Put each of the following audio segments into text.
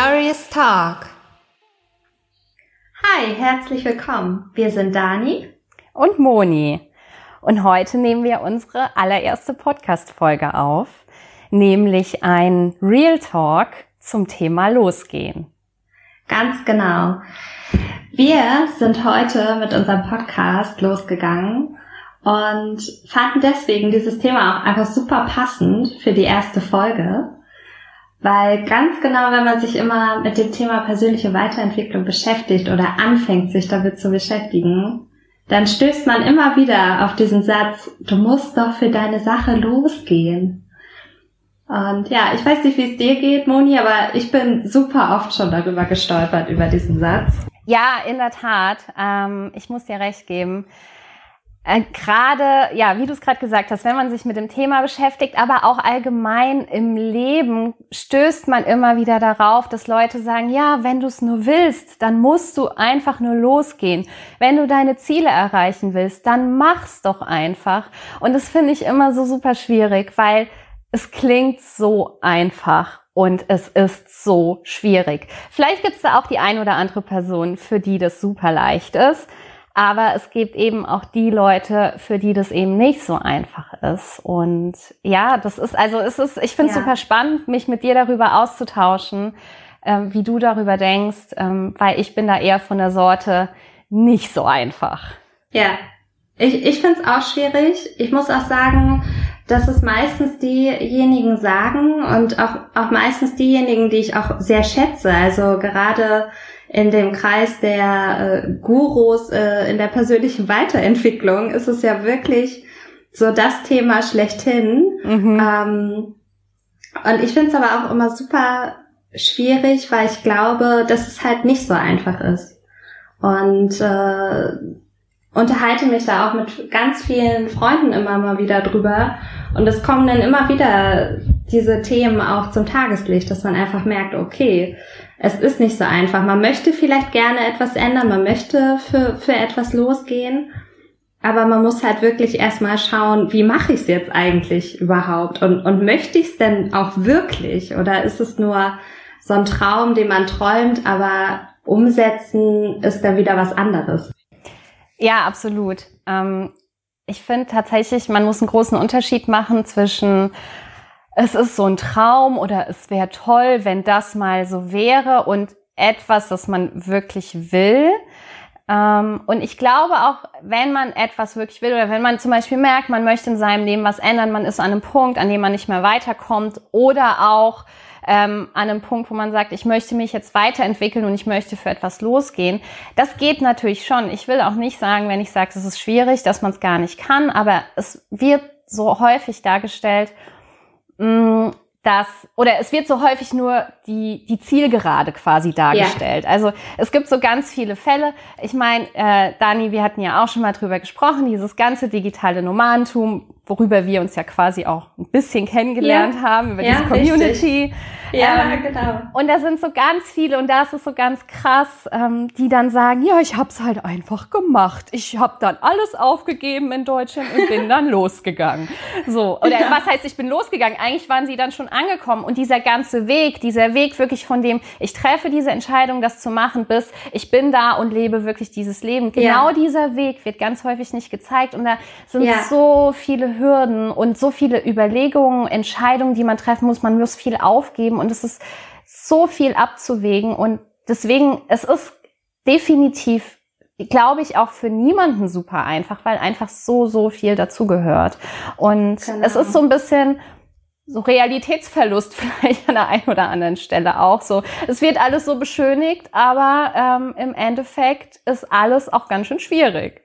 Glorious Talk. Hi, herzlich willkommen. Wir sind Dani und Moni. Und heute nehmen wir unsere allererste Podcast-Folge auf, nämlich ein Real Talk zum Thema Losgehen. Ganz genau. Wir sind heute mit unserem Podcast losgegangen und fanden deswegen dieses Thema auch einfach super passend für die erste Folge. Weil ganz genau, wenn man sich immer mit dem Thema persönliche Weiterentwicklung beschäftigt oder anfängt, sich damit zu beschäftigen, dann stößt man immer wieder auf diesen Satz, du musst doch für deine Sache losgehen. Und ja, ich weiß nicht, wie es dir geht, Moni, aber ich bin super oft schon darüber gestolpert, über diesen Satz. Ja, in der Tat. Ähm, ich muss dir recht geben. Äh, gerade, ja, wie du es gerade gesagt hast, wenn man sich mit dem Thema beschäftigt, aber auch allgemein im Leben stößt man immer wieder darauf, dass Leute sagen, ja, wenn du es nur willst, dann musst du einfach nur losgehen. Wenn du deine Ziele erreichen willst, dann mach's doch einfach. Und das finde ich immer so super schwierig, weil es klingt so einfach und es ist so schwierig. Vielleicht gibt es da auch die ein oder andere Person, für die das super leicht ist. Aber es gibt eben auch die Leute, für die das eben nicht so einfach ist. Und ja, das ist, also es ist, ich finde es ja. super spannend, mich mit dir darüber auszutauschen, ähm, wie du darüber denkst, ähm, weil ich bin da eher von der Sorte nicht so einfach. Ja, ich, ich finde es auch schwierig. Ich muss auch sagen, dass es meistens diejenigen sagen und auch, auch meistens diejenigen, die ich auch sehr schätze. Also gerade in dem Kreis der äh, Gurus äh, in der persönlichen Weiterentwicklung ist es ja wirklich so das Thema schlechthin. Mhm. Ähm, und ich finde es aber auch immer super schwierig, weil ich glaube, dass es halt nicht so einfach ist. Und äh, unterhalte mich da auch mit ganz vielen Freunden immer mal wieder drüber. Und es kommen dann immer wieder diese Themen auch zum Tageslicht, dass man einfach merkt, okay, es ist nicht so einfach. Man möchte vielleicht gerne etwas ändern, man möchte für, für etwas losgehen, aber man muss halt wirklich erstmal schauen, wie mache ich es jetzt eigentlich überhaupt und, und möchte ich es denn auch wirklich oder ist es nur so ein Traum, den man träumt, aber umsetzen ist dann wieder was anderes. Ja, absolut. Ähm, ich finde tatsächlich, man muss einen großen Unterschied machen zwischen es ist so ein Traum oder es wäre toll, wenn das mal so wäre und etwas, das man wirklich will. Ähm, und ich glaube auch, wenn man etwas wirklich will oder wenn man zum Beispiel merkt, man möchte in seinem Leben was ändern, man ist an einem Punkt, an dem man nicht mehr weiterkommt oder auch ähm, an einem Punkt, wo man sagt, ich möchte mich jetzt weiterentwickeln und ich möchte für etwas losgehen. Das geht natürlich schon. Ich will auch nicht sagen, wenn ich sage, es ist schwierig, dass man es gar nicht kann, aber es wird so häufig dargestellt, Mm, dass, oder es wird so häufig nur die, die Zielgerade quasi dargestellt. Ja. Also es gibt so ganz viele Fälle. Ich meine, äh, Dani, wir hatten ja auch schon mal drüber gesprochen, dieses ganze digitale Nomadentum, worüber wir uns ja quasi auch ein bisschen kennengelernt ja. haben, über ja, diese Community. Richtig. Ja, ähm, genau. Und da sind so ganz viele, und da ist es so ganz krass, ähm, die dann sagen, ja, ich hab's halt einfach gemacht. Ich habe dann alles aufgegeben in Deutschland und bin dann losgegangen. So, oder ja. was heißt, ich bin losgegangen? Eigentlich waren sie dann schon angekommen. Und dieser ganze Weg, dieser Weg wirklich von dem, ich treffe diese Entscheidung, das zu machen, bis ich bin da und lebe wirklich dieses Leben. Genau dieser Weg wird ganz häufig nicht gezeigt. Und da sind so viele Hürden und so viele Überlegungen, Entscheidungen, die man treffen muss. Man muss viel aufgeben und es ist so viel abzuwägen und deswegen, es ist definitiv, glaube ich, auch für niemanden super einfach, weil einfach so, so viel dazugehört. Und genau. es ist so ein bisschen, so Realitätsverlust vielleicht an der einen oder anderen Stelle auch so. Es wird alles so beschönigt, aber ähm, im Endeffekt ist alles auch ganz schön schwierig.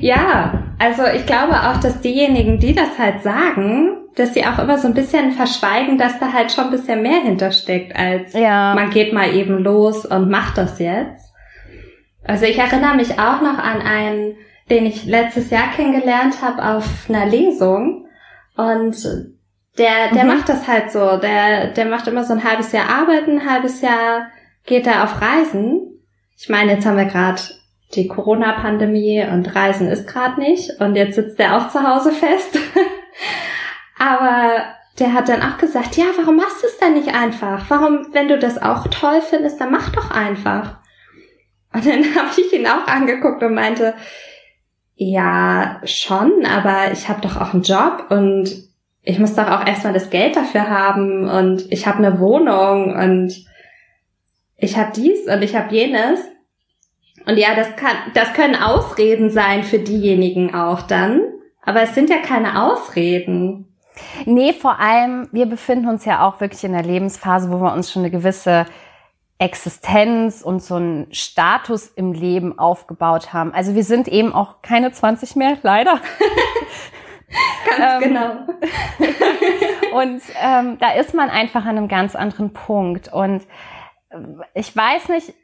Ja, also ich glaube auch, dass diejenigen, die das halt sagen, dass sie auch immer so ein bisschen verschweigen, dass da halt schon ein bisschen mehr hintersteckt, als ja. man geht mal eben los und macht das jetzt. Also ich erinnere mich auch noch an einen, den ich letztes Jahr kennengelernt habe auf einer Lesung. Und der, der mhm. macht das halt so. Der, der macht immer so ein halbes Jahr arbeiten, ein halbes Jahr geht er auf Reisen. Ich meine, jetzt haben wir gerade die Corona-Pandemie und Reisen ist gerade nicht. Und jetzt sitzt er auch zu Hause fest. Aber der hat dann auch gesagt, ja, warum machst du es dann nicht einfach? Warum, wenn du das auch toll findest, dann mach doch einfach. Und dann habe ich ihn auch angeguckt und meinte, ja, schon, aber ich habe doch auch einen Job und ich muss doch auch erstmal das Geld dafür haben und ich habe eine Wohnung und ich habe dies und ich habe jenes. Und ja, das kann, das können Ausreden sein für diejenigen auch dann, aber es sind ja keine Ausreden. Nee, vor allem, wir befinden uns ja auch wirklich in der Lebensphase, wo wir uns schon eine gewisse Existenz und so einen Status im Leben aufgebaut haben. Also wir sind eben auch keine 20 mehr, leider. ganz ähm, genau. und ähm, da ist man einfach an einem ganz anderen Punkt. Und äh, ich weiß nicht,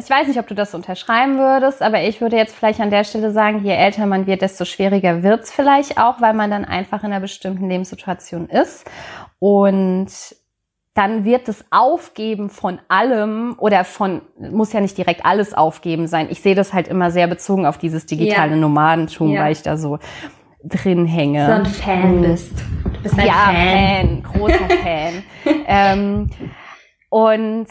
ich weiß nicht, ob du das unterschreiben würdest, aber ich würde jetzt vielleicht an der Stelle sagen, je älter man wird, desto schwieriger wird's vielleicht auch, weil man dann einfach in einer bestimmten Lebenssituation ist. Und dann wird das Aufgeben von allem oder von, muss ja nicht direkt alles aufgeben sein. Ich sehe das halt immer sehr bezogen auf dieses digitale ja. Nomadentum, ja. weil ich da so drin hänge. So ein Fan bist. Du bist ein ja, Fan. Fan großer Fan. ähm, und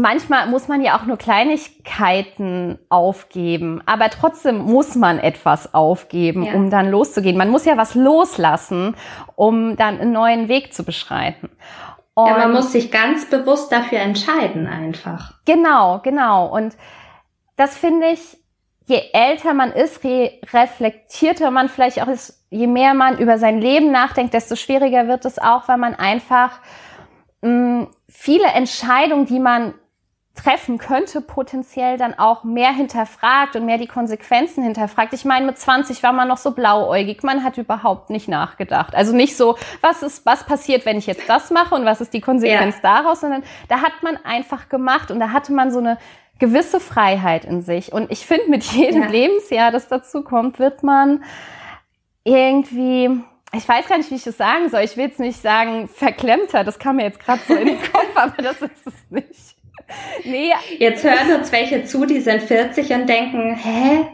manchmal muss man ja auch nur Kleinigkeiten aufgeben, aber trotzdem muss man etwas aufgeben, ja. um dann loszugehen. Man muss ja was loslassen, um dann einen neuen Weg zu beschreiten. Und ja, man muss sich ganz bewusst dafür entscheiden einfach. Genau, genau. Und das finde ich, je älter man ist, je reflektierter man vielleicht auch ist, je mehr man über sein Leben nachdenkt, desto schwieriger wird es auch, weil man einfach mh, mm, viele Entscheidungen, die man treffen könnte, potenziell dann auch mehr hinterfragt und mehr die Konsequenzen hinterfragt. Ich meine, mit 20 war man noch so blauäugig, man hat überhaupt nicht nachgedacht. Also nicht so, was ist, was passiert, wenn ich jetzt das mache und was ist die Konsequenz ja. daraus, sondern da hat man einfach gemacht und da hatte man so eine gewisse Freiheit in sich. Und ich finde, mit jedem ja. Lebensjahr, das dazu kommt, wird man irgendwie, ich weiß gar nicht, wie ich es sagen soll. Ich will jetzt nicht sagen verklemmter, das kam mir jetzt gerade so in den Kopf, aber das ist es nicht. Nee. Jetzt hören uns welche zu, die sind 40 und denken, hä?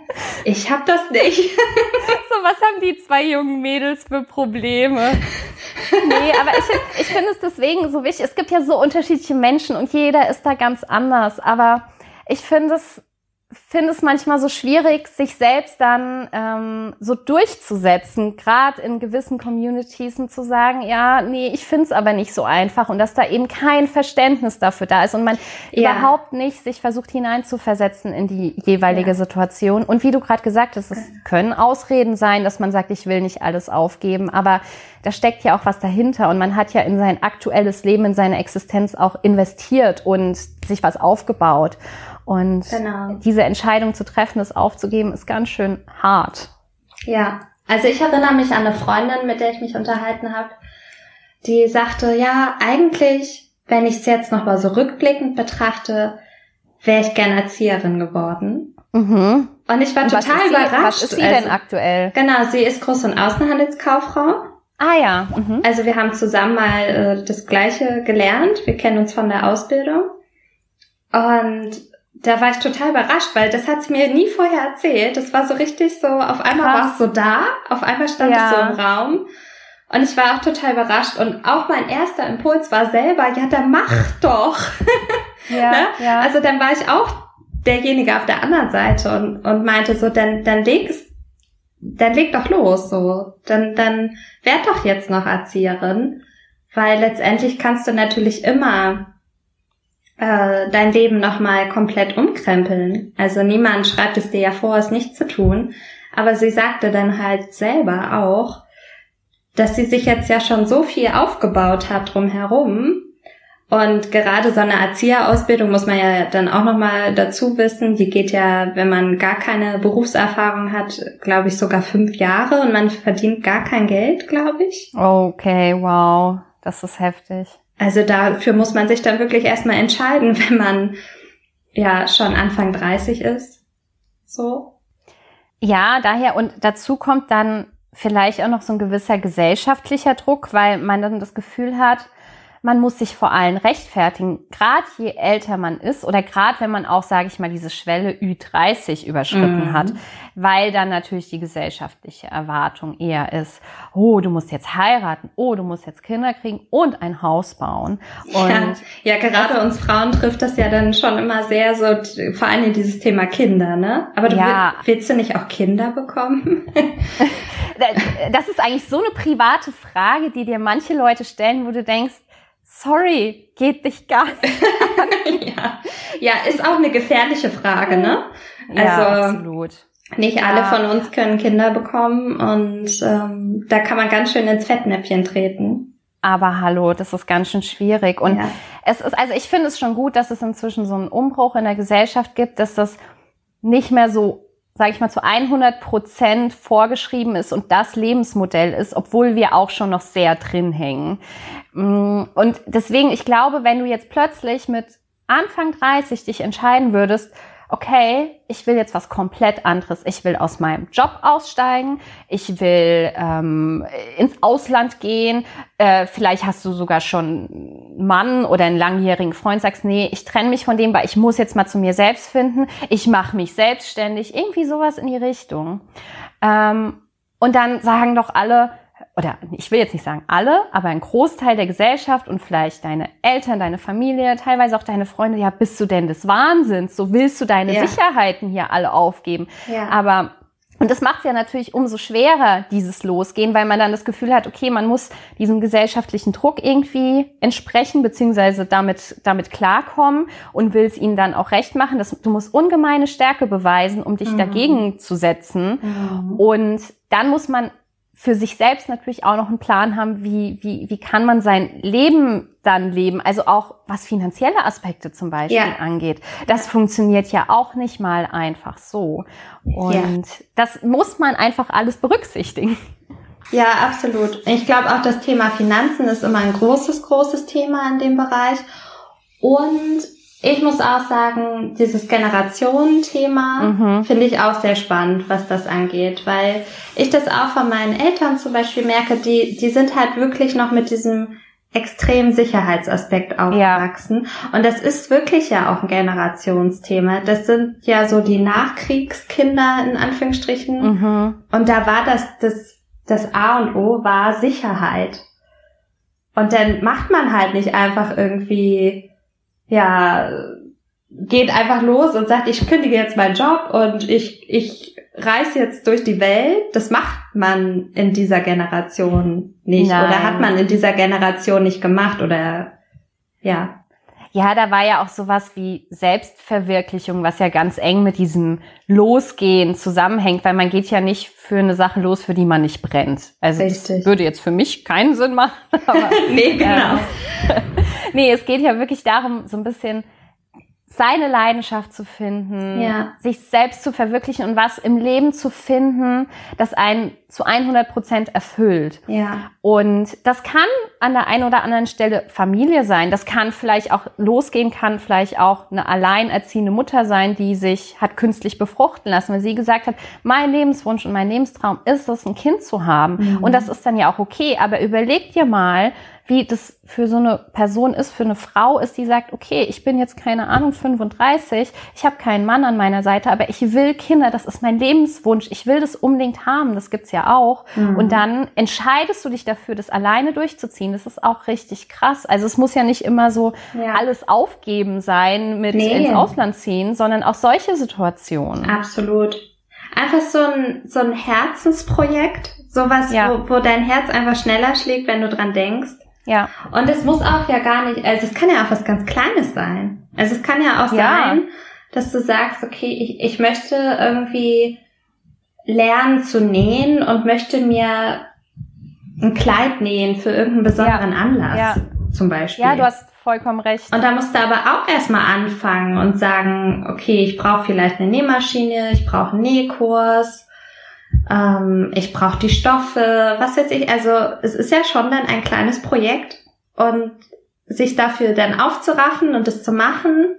Ich hab das nicht. so, was haben die zwei jungen Mädels für Probleme? Nee, aber ich, ich finde es deswegen so wichtig. Es gibt ja so unterschiedliche Menschen und jeder ist da ganz anders. Aber ich finde es finde es manchmal so schwierig, sich selbst dann ähm, so durchzusetzen, gerade in gewissen Communities und zu sagen, ja, nee, ich finde es aber nicht so einfach und dass da eben kein Verständnis dafür da ist und man ja. überhaupt nicht sich versucht hineinzuversetzen in die jeweilige ja. Situation. Und wie du gerade gesagt hast, es können Ausreden sein, dass man sagt, ich will nicht alles aufgeben, aber da steckt ja auch was dahinter und man hat ja in sein aktuelles Leben, in seine Existenz auch investiert und sich was aufgebaut. Und genau. diese Entscheidung zu treffen, es aufzugeben, ist ganz schön hart. Ja, also ich erinnere mich an eine Freundin, mit der ich mich unterhalten habe, die sagte, ja, eigentlich, wenn ich es jetzt nochmal so rückblickend betrachte, wäre ich gerne Erzieherin geworden. Mhm. Und ich war und total was überrascht. Was ist sie also, denn aktuell? Genau, sie ist Groß- und Außenhandelskauffrau. Ah ja. Mhm. Also wir haben zusammen mal äh, das Gleiche gelernt. Wir kennen uns von der Ausbildung. Und da war ich total überrascht, weil das hat sie mir nie vorher erzählt. Das war so richtig so, auf einmal war es so da, auf einmal stand ja. es so im Raum. Und ich war auch total überrascht. Und auch mein erster Impuls war selber, ja, dann mach doch. Ja, ne? ja. Also dann war ich auch derjenige auf der anderen Seite und, und meinte so, dann, dann leg's, dann leg doch los, so. Dann, dann werd doch jetzt noch Erzieherin. Weil letztendlich kannst du natürlich immer äh, dein Leben nochmal komplett umkrempeln. Also niemand schreibt es dir ja vor, es nicht zu tun. Aber sie sagte dann halt selber auch, dass sie sich jetzt ja schon so viel aufgebaut hat drumherum. Und gerade so eine Erzieherausbildung muss man ja dann auch nochmal dazu wissen. Die geht ja, wenn man gar keine Berufserfahrung hat, glaube ich, sogar fünf Jahre und man verdient gar kein Geld, glaube ich. Okay, wow. Das ist heftig. Also dafür muss man sich dann wirklich erstmal entscheiden, wenn man ja schon Anfang 30 ist. So. Ja, daher und dazu kommt dann vielleicht auch noch so ein gewisser gesellschaftlicher Druck, weil man dann das Gefühl hat, man muss sich vor allem rechtfertigen, gerade je älter man ist oder gerade wenn man auch, sage ich mal, diese Schwelle Ü30 überschritten mhm. hat, weil dann natürlich die gesellschaftliche Erwartung eher ist, oh, du musst jetzt heiraten, oh, du musst jetzt Kinder kriegen und ein Haus bauen. Und ja, ja gerade uns Frauen trifft das ja dann schon immer sehr so, vor allem dieses Thema Kinder, ne? Aber du ja. willst, willst du nicht auch Kinder bekommen? das ist eigentlich so eine private Frage, die dir manche Leute stellen, wo du denkst, sorry, geht dich gar nicht ja. ja, ist auch eine gefährliche Frage, ne? Also, ja, absolut. Nicht ja. alle von uns können Kinder bekommen und ähm, da kann man ganz schön ins Fettnäpfchen treten. Aber hallo, das ist ganz schön schwierig. Und ja. es ist, also ich finde es schon gut, dass es inzwischen so einen Umbruch in der Gesellschaft gibt, dass das nicht mehr so sage ich mal, zu 100 Prozent vorgeschrieben ist und das Lebensmodell ist, obwohl wir auch schon noch sehr drin hängen. Mm, und deswegen, ich glaube, wenn du jetzt plötzlich mit Anfang 30 dich entscheiden würdest, okay, ich will jetzt was komplett anderes. Ich will aus meinem Job aussteigen, ich will ähm, ins Ausland gehen. Äh, vielleicht hast du sogar schon einen Mann oder einen langjährigen Freund, sagst, nee, ich trenne mich von dem, weil ich muss jetzt mal zu mir selbst finden. Ich mache mich selbstständig. Irgendwie sowas in die Richtung. Ähm, und dann sagen doch alle, oder ich will jetzt nicht sagen alle, aber ein Großteil der Gesellschaft und vielleicht deine Eltern, deine Familie, teilweise auch deine Freunde, ja, bist du denn des Wahnsinns? So willst du deine ja. Sicherheiten hier alle aufgeben? Ja. Aber und das macht es ja natürlich umso schwerer, dieses Losgehen, weil man dann das Gefühl hat, okay, man muss diesem gesellschaftlichen Druck irgendwie entsprechen, beziehungsweise damit, damit klarkommen und will es ihnen dann auch recht machen. Das, du musst ungemeine Stärke beweisen, um dich mhm. dagegen zu setzen. Mhm. Und dann muss man für sich selbst natürlich auch noch einen Plan haben, wie, wie, wie kann man sein Leben dann leben, also auch was finanzielle Aspekte zum Beispiel ja. angeht. Das ja. funktioniert ja auch nicht mal einfach so. Und ja. das muss man einfach alles berücksichtigen. Ja, absolut. Ich glaube auch das Thema Finanzen ist immer ein großes, großes Thema in dem Bereich. Und ich muss auch sagen, dieses Generationenthema mhm. finde ich auch sehr spannend, was das angeht, weil ich das auch von meinen Eltern zum Beispiel merke, die, die sind halt wirklich noch mit diesem extremen Sicherheitsaspekt aufgewachsen. Ja. Und das ist wirklich ja auch ein Generationsthema. Das sind ja so die Nachkriegskinder in Anführungsstrichen. Mhm. Und da war das, das, das A und O war Sicherheit. Und dann macht man halt nicht einfach irgendwie ja, geht einfach los und sagt, ich kündige jetzt meinen Job und ich, ich reise jetzt durch die Welt. Das macht man in dieser Generation nicht Nein. oder hat man in dieser Generation nicht gemacht oder ja. Ja, da war ja auch sowas wie Selbstverwirklichung, was ja ganz eng mit diesem Losgehen zusammenhängt, weil man geht ja nicht für eine Sache los, für die man nicht brennt. Also Richtig. das würde jetzt für mich keinen Sinn machen. Aber, nee, genau. Ähm, nee, es geht ja wirklich darum, so ein bisschen seine Leidenschaft zu finden, ja. sich selbst zu verwirklichen und was im Leben zu finden, das einen zu 100 Prozent erfüllt. Ja. Und das kann an der einen oder anderen Stelle Familie sein. Das kann vielleicht auch losgehen, kann vielleicht auch eine alleinerziehende Mutter sein, die sich hat künstlich befruchten lassen, weil sie gesagt hat, mein Lebenswunsch und mein Lebenstraum ist es, ein Kind zu haben. Mhm. Und das ist dann ja auch okay. Aber überleg dir mal, wie das für so eine Person ist, für eine Frau ist, die sagt, okay, ich bin jetzt keine Ahnung 35, ich habe keinen Mann an meiner Seite, aber ich will Kinder, das ist mein Lebenswunsch, ich will das unbedingt haben, das gibt's ja auch. Mhm. Und dann entscheidest du dich dafür, das alleine durchzuziehen. Das ist auch richtig krass. Also es muss ja nicht immer so ja. alles aufgeben sein mit nee. ins Ausland ziehen, sondern auch solche Situationen. Absolut. Einfach so ein, so ein Herzensprojekt, sowas, ja. wo, wo dein Herz einfach schneller schlägt, wenn du dran denkst. Ja. Und es muss auch ja gar nicht, also es kann ja auch was ganz Kleines sein. Also es kann ja auch ja. sein, dass du sagst, okay, ich, ich möchte irgendwie lernen zu nähen und möchte mir ein Kleid nähen für irgendeinen besonderen ja. Anlass. Ja. Zum Beispiel. Ja, du hast vollkommen recht. Und da musst du aber auch erstmal anfangen und sagen, okay, ich brauche vielleicht eine Nähmaschine, ich brauche einen Nähkurs, ähm, ich brauche die Stoffe, was weiß ich. Also es ist ja schon dann ein kleines Projekt und sich dafür dann aufzuraffen und es zu machen.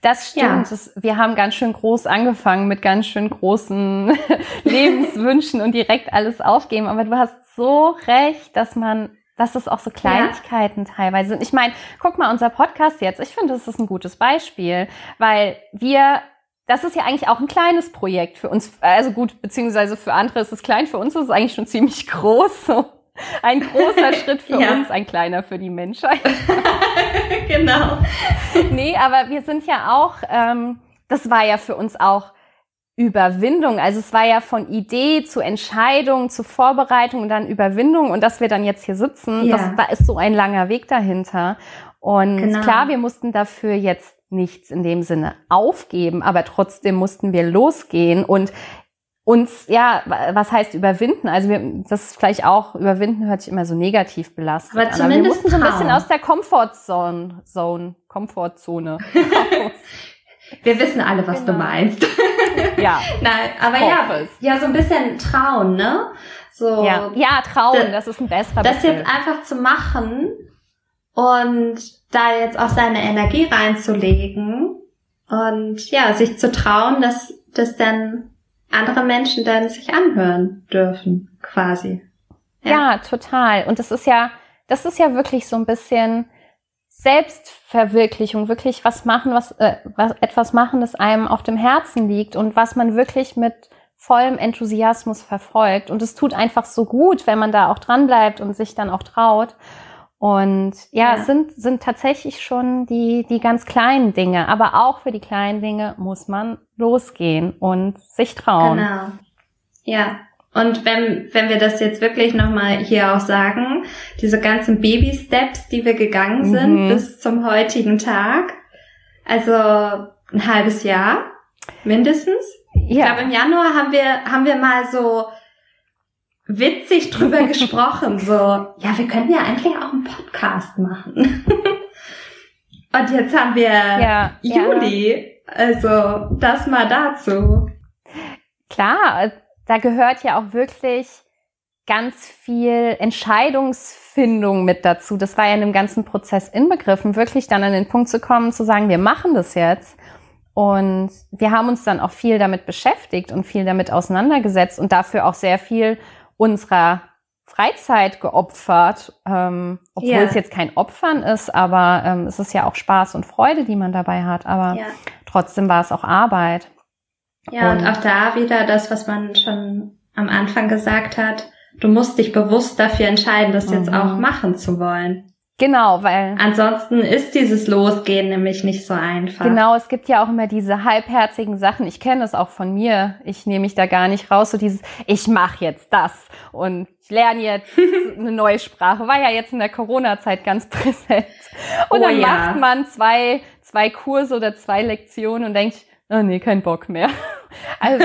Das stimmt. Ja. Das, wir haben ganz schön groß angefangen mit ganz schön großen Lebenswünschen und direkt alles aufgeben. Aber du hast so recht, dass man dass es auch so Kleinigkeiten ja. teilweise sind. Ich meine, guck mal, unser Podcast jetzt, ich finde, das ist ein gutes Beispiel, weil wir das ist ja eigentlich auch ein kleines Projekt für uns. Also gut, beziehungsweise für andere ist es klein, für uns ist es eigentlich schon ziemlich groß. So. Ein großer Schritt für ja. uns, ein kleiner für die Menschheit. genau. Nee, aber wir sind ja auch, ähm, das war ja für uns auch Überwindung. Also es war ja von Idee zu Entscheidung, zu Vorbereitung und dann Überwindung und dass wir dann jetzt hier sitzen, ja. das, da ist so ein langer Weg dahinter. Und genau. klar, wir mussten dafür jetzt nichts in dem Sinne aufgeben, aber trotzdem mussten wir losgehen und uns, ja, was heißt überwinden? Also wir, das ist vielleicht auch, überwinden hört sich immer so negativ belastet aber an. Aber wir mussten so ein bisschen aus der Comfortzone, Zone, Komfortzone Wir wissen alle, was genau. du meinst. Ja. Nein, aber ja, ja, so ein bisschen trauen, ne? So. Ja, ja trauen, das, das ist ein besserer Das Begriff. jetzt einfach zu machen und da jetzt auch seine Energie reinzulegen und ja, sich zu trauen, dass das dann andere Menschen dann sich anhören dürfen, quasi. Ja. ja, total. Und das ist ja, das ist ja wirklich so ein bisschen Selbstverwirklichung, wirklich was machen, was, äh, was etwas machen, das einem auf dem Herzen liegt und was man wirklich mit vollem Enthusiasmus verfolgt. Und es tut einfach so gut, wenn man da auch dran bleibt und sich dann auch traut. Und ja, ja, es sind, sind tatsächlich schon die, die ganz kleinen Dinge. Aber auch für die kleinen Dinge muss man losgehen und sich trauen. Genau. Ja. Und wenn, wenn wir das jetzt wirklich nochmal hier auch sagen, diese ganzen Baby-Steps, die wir gegangen sind mhm. bis zum heutigen Tag, also ein halbes Jahr mindestens. Ja. Ich glaube, im Januar haben wir, haben wir mal so witzig drüber gesprochen, so, ja, wir könnten ja eigentlich auch einen Podcast machen. Und jetzt haben wir ja, Juli. Ja. Also, das mal dazu. Klar, da gehört ja auch wirklich ganz viel Entscheidungsfindung mit dazu. Das war ja in dem ganzen Prozess inbegriffen, wirklich dann an den Punkt zu kommen, zu sagen, wir machen das jetzt. Und wir haben uns dann auch viel damit beschäftigt und viel damit auseinandergesetzt und dafür auch sehr viel unserer Freizeit geopfert, ähm, obwohl ja. es jetzt kein Opfern ist, aber ähm, es ist ja auch Spaß und Freude, die man dabei hat. Aber ja. trotzdem war es auch Arbeit. Ja, und, und auch da wieder das, was man schon am Anfang gesagt hat. Du musst dich bewusst dafür entscheiden, das jetzt mhm. auch machen zu wollen. Genau, weil. Ansonsten ist dieses Losgehen nämlich nicht so einfach. Genau, es gibt ja auch immer diese halbherzigen Sachen. Ich kenne das auch von mir. Ich nehme mich da gar nicht raus. So dieses, ich mache jetzt das und ich lerne jetzt eine neue Sprache. War ja jetzt in der Corona-Zeit ganz präsent. Und oh, dann ja. macht man zwei, zwei Kurse oder zwei Lektionen und denkt, oh nee, kein Bock mehr. Also,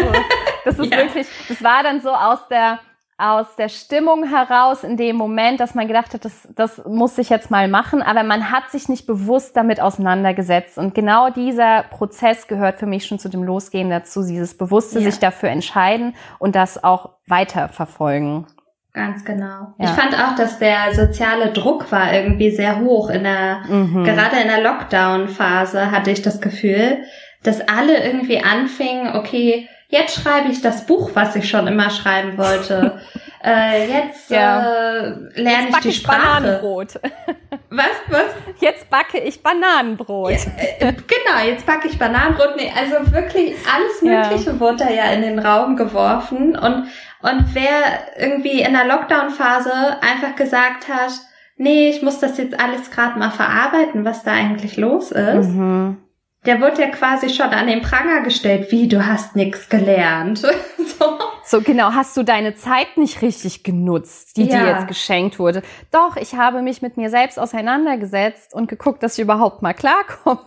das ist ja. wirklich, das war dann so aus der, aus der Stimmung heraus in dem Moment, dass man gedacht hat, das, das muss ich jetzt mal machen, aber man hat sich nicht bewusst damit auseinandergesetzt. Und genau dieser Prozess gehört für mich schon zu dem Losgehen dazu, dieses bewusste ja. sich dafür entscheiden und das auch weiter verfolgen. Ganz genau. Ja. Ich fand auch, dass der soziale Druck war irgendwie sehr hoch in der, mhm. gerade in der Lockdown-Phase hatte ich das Gefühl, dass alle irgendwie anfingen, okay, jetzt schreibe ich das Buch, was ich schon immer schreiben wollte. äh, jetzt ja. äh, lerne jetzt ich die Sprache. Bananenbrot. Was? Was? Jetzt backe ich Bananenbrot. Ja, äh, genau, jetzt backe ich Bananenbrot. Nee, also wirklich alles Mögliche ja. wurde da ja in den Raum geworfen. Und, und wer irgendwie in der Lockdown-Phase einfach gesagt hat, nee, ich muss das jetzt alles gerade mal verarbeiten, was da eigentlich los ist. Mhm der wird ja quasi schon an den Pranger gestellt, wie du hast nichts gelernt. so. so. genau, hast du deine Zeit nicht richtig genutzt, die ja. dir jetzt geschenkt wurde. Doch, ich habe mich mit mir selbst auseinandergesetzt und geguckt, dass ich überhaupt mal klarkomme.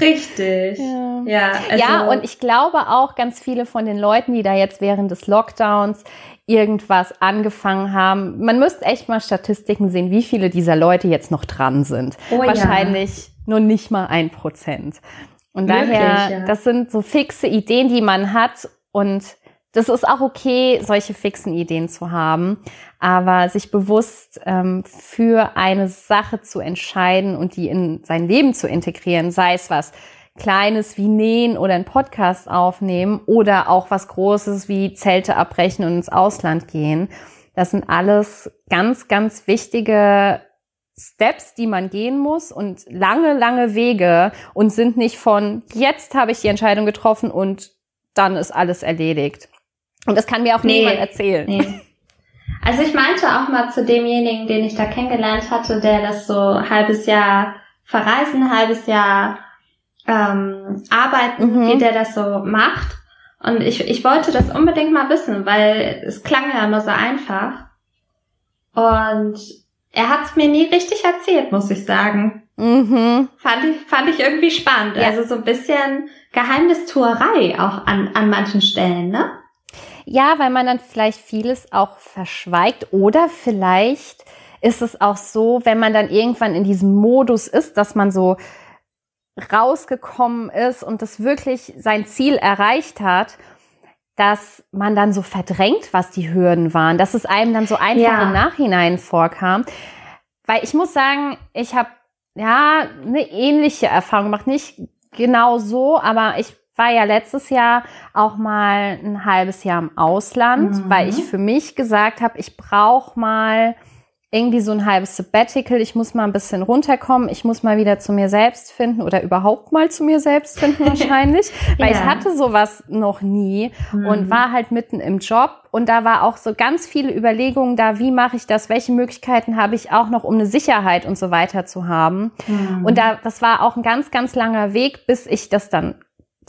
Richtig. Ja, ja, also ja und ich glaube auch ganz viele von den Leuten, die da jetzt während des Lockdowns irgendwas angefangen haben. Man müsste echt mal Statistiken sehen, wie viele dieser Leute jetzt noch dran sind. Oh, Wahrscheinlich ja. nur nicht mal ein Prozent. Und Wirklich, daher, ja. das sind so fixe Ideen, die man hat und das ist auch okay, solche fixen Ideen zu haben, aber sich bewusst ähm, für eine Sache zu entscheiden und die in sein Leben zu integrieren, sei es was Kleines wie Nähen oder einen Podcast aufnehmen oder auch was Großes wie Zelte abbrechen und ins Ausland gehen. Das sind alles ganz, ganz wichtige Steps, die man gehen muss und lange, lange Wege und sind nicht von jetzt habe ich die Entscheidung getroffen und dann ist alles erledigt. Und das kann mir auch nee, niemand erzählen. Nee. Also ich meinte auch mal zu demjenigen, den ich da kennengelernt hatte, der das so halbes Jahr verreisen, halbes Jahr ähm, arbeiten, mhm. wie der das so macht. Und ich, ich wollte das unbedingt mal wissen, weil es klang ja immer so einfach. Und er hat es mir nie richtig erzählt, muss ich sagen. Mhm. Fand, ich, fand ich irgendwie spannend. Ja. Also so ein bisschen Geheimnistuerei auch an, an manchen Stellen, ne? Ja, weil man dann vielleicht vieles auch verschweigt oder vielleicht ist es auch so, wenn man dann irgendwann in diesem Modus ist, dass man so rausgekommen ist und das wirklich sein Ziel erreicht hat, dass man dann so verdrängt, was die Hürden waren, dass es einem dann so einfach ja. im Nachhinein vorkam. Weil ich muss sagen, ich habe ja eine ähnliche Erfahrung gemacht, nicht genau so, aber ich war ja letztes Jahr auch mal ein halbes Jahr im Ausland, mhm. weil ich für mich gesagt habe, ich brauche mal irgendwie so ein halbes Sabbatical. Ich muss mal ein bisschen runterkommen. Ich muss mal wieder zu mir selbst finden oder überhaupt mal zu mir selbst finden wahrscheinlich, weil ja. ich hatte sowas noch nie mhm. und war halt mitten im Job und da war auch so ganz viele Überlegungen da, wie mache ich das, welche Möglichkeiten habe ich auch noch, um eine Sicherheit und so weiter zu haben. Mhm. Und da, das war auch ein ganz, ganz langer Weg, bis ich das dann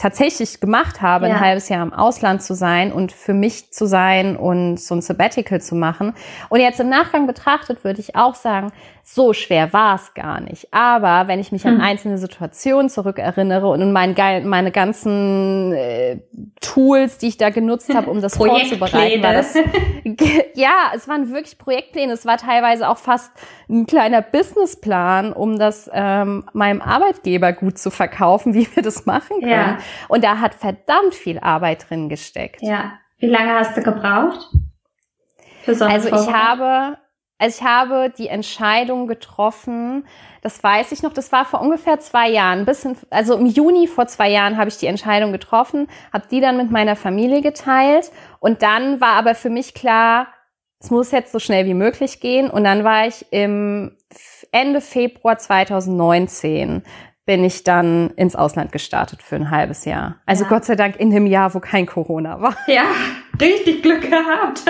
tatsächlich gemacht habe, ja. ein halbes Jahr im Ausland zu sein und für mich zu sein und so ein Sabbatical zu machen. Und jetzt im Nachgang betrachtet würde ich auch sagen, so schwer war es gar nicht. Aber wenn ich mich hm. an einzelne Situationen zurückerinnere und an mein, meine ganzen äh, Tools, die ich da genutzt habe, um das vorzubereiten, war das ja, es waren wirklich Projektpläne. Es war teilweise auch fast ein kleiner Businessplan, um das ähm, meinem Arbeitgeber gut zu verkaufen, wie wir das machen können. Ja. Und da hat verdammt viel Arbeit drin gesteckt. Ja. Wie lange hast du gebraucht? Also ich habe also ich habe die Entscheidung getroffen, das weiß ich noch, das war vor ungefähr zwei Jahren, bisschen, also im Juni vor zwei Jahren habe ich die Entscheidung getroffen, habe die dann mit meiner Familie geteilt und dann war aber für mich klar, es muss jetzt so schnell wie möglich gehen und dann war ich im Ende Februar 2019 bin ich dann ins Ausland gestartet für ein halbes Jahr. Also ja. Gott sei Dank in dem Jahr, wo kein Corona war. Ja, richtig Glück gehabt.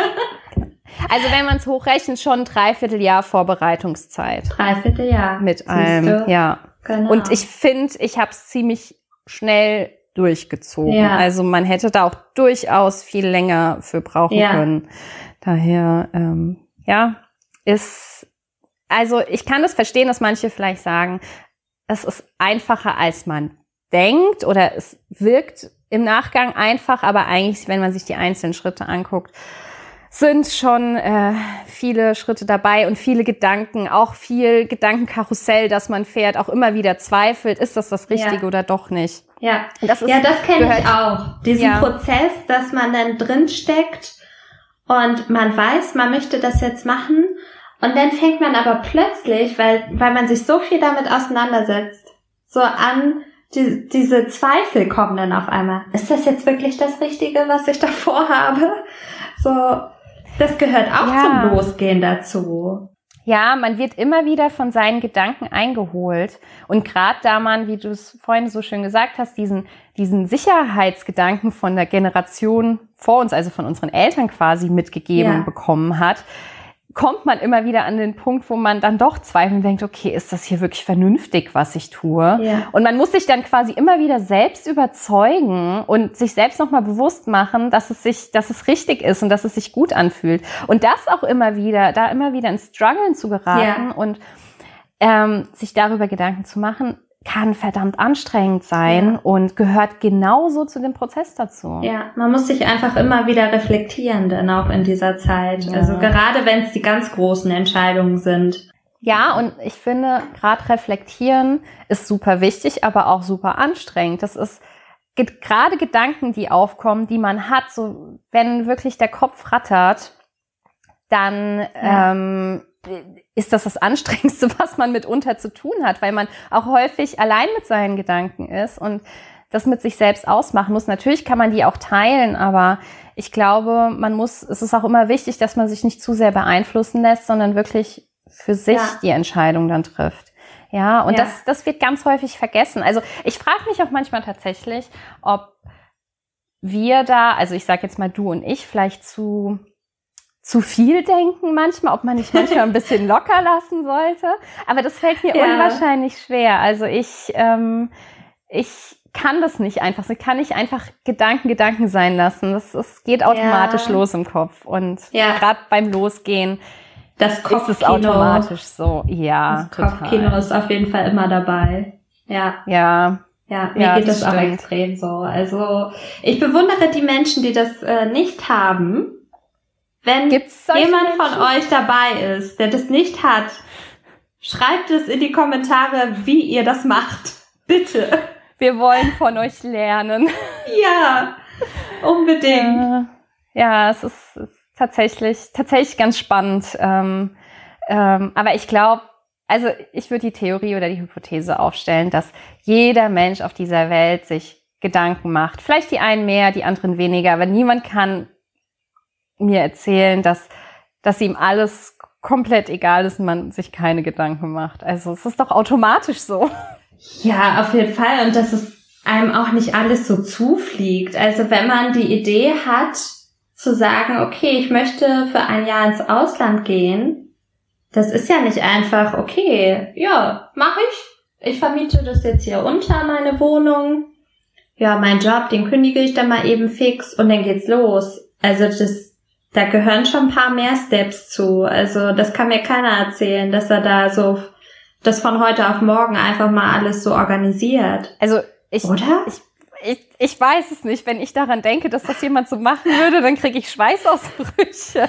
Also wenn man es hochrechnet, schon ein Dreivierteljahr Vorbereitungszeit. Dreivierteljahr. Mit allem, ja. Genau. Und ich finde, ich habe es ziemlich schnell durchgezogen. Ja. Also man hätte da auch durchaus viel länger für brauchen ja. können. Daher, ähm, ja, ist, also ich kann das verstehen, dass manche vielleicht sagen, es ist einfacher, als man denkt oder es wirkt im Nachgang einfach, aber eigentlich, wenn man sich die einzelnen Schritte anguckt, sind schon äh, viele Schritte dabei und viele Gedanken, auch viel Gedankenkarussell, dass man fährt, auch immer wieder zweifelt, ist das das Richtige ja. oder doch nicht. Ja, das, ist, ja, das kenne ich auch. Diesen ja. Prozess, dass man dann drin steckt und man weiß, man möchte das jetzt machen und dann fängt man aber plötzlich, weil, weil man sich so viel damit auseinandersetzt, so an, die, diese Zweifel kommen dann auf einmal. Ist das jetzt wirklich das Richtige, was ich da vorhabe? So, das gehört auch ja. zum Losgehen dazu. Ja, man wird immer wieder von seinen Gedanken eingeholt. Und gerade da man, wie du es vorhin so schön gesagt hast, diesen, diesen Sicherheitsgedanken von der Generation vor uns, also von unseren Eltern quasi mitgegeben ja. bekommen hat, kommt man immer wieder an den Punkt, wo man dann doch zweifelt und denkt, okay, ist das hier wirklich vernünftig, was ich tue? Ja. Und man muss sich dann quasi immer wieder selbst überzeugen und sich selbst nochmal bewusst machen, dass es sich, dass es richtig ist und dass es sich gut anfühlt. Und das auch immer wieder, da immer wieder ins Struggeln zu geraten ja. und ähm, sich darüber Gedanken zu machen, kann verdammt anstrengend sein ja. und gehört genauso zu dem Prozess dazu. Ja, man muss sich einfach immer wieder reflektieren, dann auch in dieser Zeit. Ja. Also gerade wenn es die ganz großen Entscheidungen sind. Ja, und ich finde, gerade reflektieren ist super wichtig, aber auch super anstrengend. Das ist gerade Gedanken, die aufkommen, die man hat, so wenn wirklich der Kopf rattert, dann ja. ähm, ist das das Anstrengendste, was man mitunter zu tun hat, weil man auch häufig allein mit seinen Gedanken ist und das mit sich selbst ausmachen muss. Natürlich kann man die auch teilen, aber ich glaube, man muss, es ist auch immer wichtig, dass man sich nicht zu sehr beeinflussen lässt, sondern wirklich für sich ja. die Entscheidung dann trifft. Ja, und ja. Das, das wird ganz häufig vergessen. Also ich frage mich auch manchmal tatsächlich, ob wir da, also ich sage jetzt mal du und ich, vielleicht zu zu viel denken manchmal, ob man nicht manchmal ein bisschen locker lassen sollte. Aber das fällt mir ja. unwahrscheinlich schwer. Also ich, ähm, ich kann das nicht einfach. Ich kann nicht einfach Gedanken Gedanken sein lassen. Das, das geht automatisch ja. los im Kopf. Und ja. gerade beim Losgehen das Kopfkino, ist es automatisch so. Ja, das total. Kopfkino ist auf jeden Fall immer dabei. Ja. Ja. Ja, mir ja, geht das, das auch extrem so. Also ich bewundere die Menschen, die das äh, nicht haben. Wenn jemand Menschen? von euch dabei ist, der das nicht hat, schreibt es in die Kommentare, wie ihr das macht. Bitte. Wir wollen von euch lernen. Ja, unbedingt. Ja, es ist, ist, tatsächlich, tatsächlich ganz spannend. Ähm, ähm, aber ich glaube, also ich würde die Theorie oder die Hypothese aufstellen, dass jeder Mensch auf dieser Welt sich Gedanken macht. Vielleicht die einen mehr, die anderen weniger, aber niemand kann mir erzählen, dass, dass ihm alles komplett egal ist und man sich keine Gedanken macht. Also es ist doch automatisch so. Ja, auf jeden Fall. Und dass es einem auch nicht alles so zufliegt. Also wenn man die Idee hat, zu sagen, okay, ich möchte für ein Jahr ins Ausland gehen, das ist ja nicht einfach, okay, ja, mach ich. Ich vermiete das jetzt hier unter meine Wohnung. Ja, mein Job, den kündige ich dann mal eben fix und dann geht's los. Also das, da gehören schon ein paar mehr Steps zu. Also das kann mir keiner erzählen, dass er da so das von heute auf morgen einfach mal alles so organisiert. Also ich, Oder? Ich, ich, ich weiß es nicht. Wenn ich daran denke, dass das jemand so machen würde, dann kriege ich Schweißausbrüche.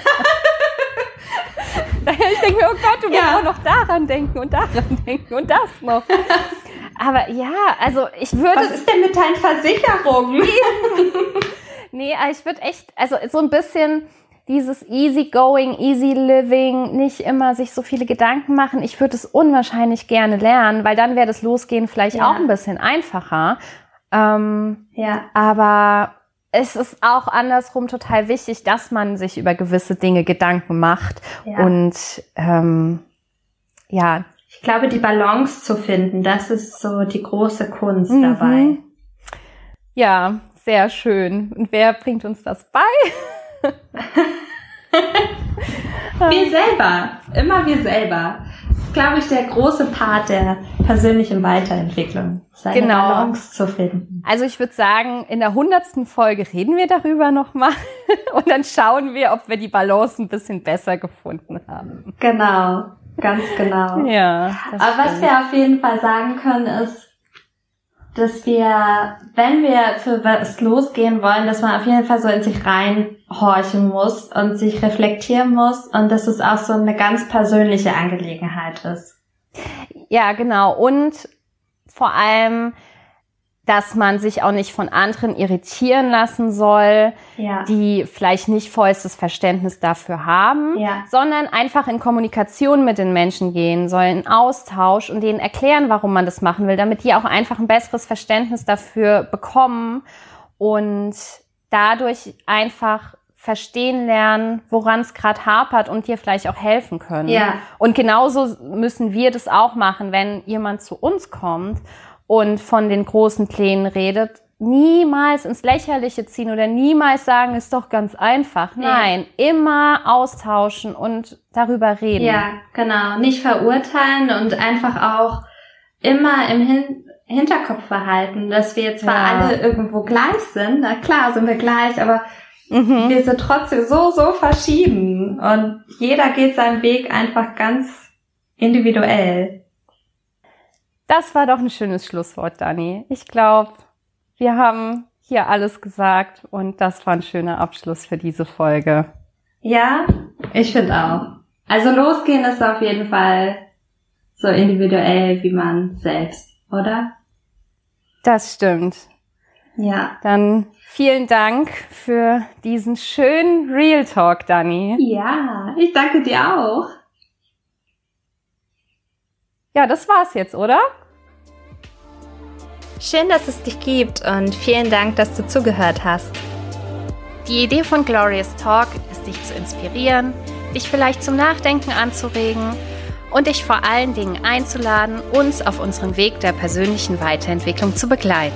ich denke mir, oh Gott, du musst ja. auch noch daran denken und daran denken und das noch. Aber ja, also ich würde. Was ist denn mit deinen Versicherungen? nee, ich würde echt, also so ein bisschen dieses easy going, easy living, nicht immer sich so viele Gedanken machen. Ich würde es unwahrscheinlich gerne lernen, weil dann wäre das Losgehen vielleicht ja. auch ein bisschen einfacher. Ähm, ja. Aber es ist auch andersrum total wichtig, dass man sich über gewisse Dinge Gedanken macht ja. und ähm, ja. Ich glaube, die Balance zu finden, das ist so die große Kunst mhm. dabei. Ja, sehr schön. Und wer bringt uns das bei? wir selber, immer wir selber. Das ist, glaube ich, der große Part der persönlichen Weiterentwicklung, seine genau. Balance zu finden. Also ich würde sagen, in der hundertsten Folge reden wir darüber nochmal und dann schauen wir, ob wir die Balance ein bisschen besser gefunden haben. Genau, ganz genau. Ja. Aber was wir auf jeden Fall sagen können, ist, dass wir, wenn wir für was losgehen wollen, dass man auf jeden Fall so in sich reinhorchen muss und sich reflektieren muss und dass es auch so eine ganz persönliche Angelegenheit ist. Ja, genau. Und vor allem, dass man sich auch nicht von anderen irritieren lassen soll, ja. die vielleicht nicht vollstes Verständnis dafür haben, ja. sondern einfach in Kommunikation mit den Menschen gehen soll, in Austausch und denen erklären, warum man das machen will, damit die auch einfach ein besseres Verständnis dafür bekommen und dadurch einfach verstehen lernen, woran es gerade hapert und dir vielleicht auch helfen können. Ja. Und genauso müssen wir das auch machen, wenn jemand zu uns kommt und von den großen Plänen redet, niemals ins Lächerliche ziehen oder niemals sagen, ist doch ganz einfach. Nein, immer austauschen und darüber reden. Ja, genau. Nicht verurteilen und einfach auch immer im Hin Hinterkopf behalten, dass wir zwar ja. alle irgendwo gleich sind. Na klar sind wir gleich, aber mhm. wir sind trotzdem so, so verschieden und jeder geht seinen Weg einfach ganz individuell. Das war doch ein schönes Schlusswort, Dani. Ich glaube, wir haben hier alles gesagt und das war ein schöner Abschluss für diese Folge. Ja, ich finde auch. Also losgehen ist auf jeden Fall so individuell wie man selbst, oder? Das stimmt. Ja. Dann vielen Dank für diesen schönen Real Talk, Dani. Ja, ich danke dir auch. Ja, das war's jetzt, oder? Schön, dass es dich gibt und vielen Dank, dass du zugehört hast. Die Idee von Glorious Talk ist, dich zu inspirieren, dich vielleicht zum Nachdenken anzuregen und dich vor allen Dingen einzuladen, uns auf unserem Weg der persönlichen Weiterentwicklung zu begleiten.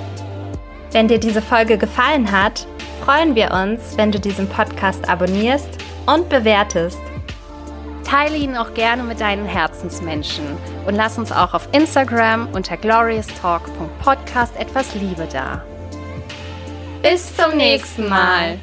Wenn dir diese Folge gefallen hat, freuen wir uns, wenn du diesen Podcast abonnierst und bewertest. Teile ihn auch gerne mit deinen Herzensmenschen und lass uns auch auf Instagram unter glorioustalk.podcast etwas Liebe da. Bis zum nächsten Mal.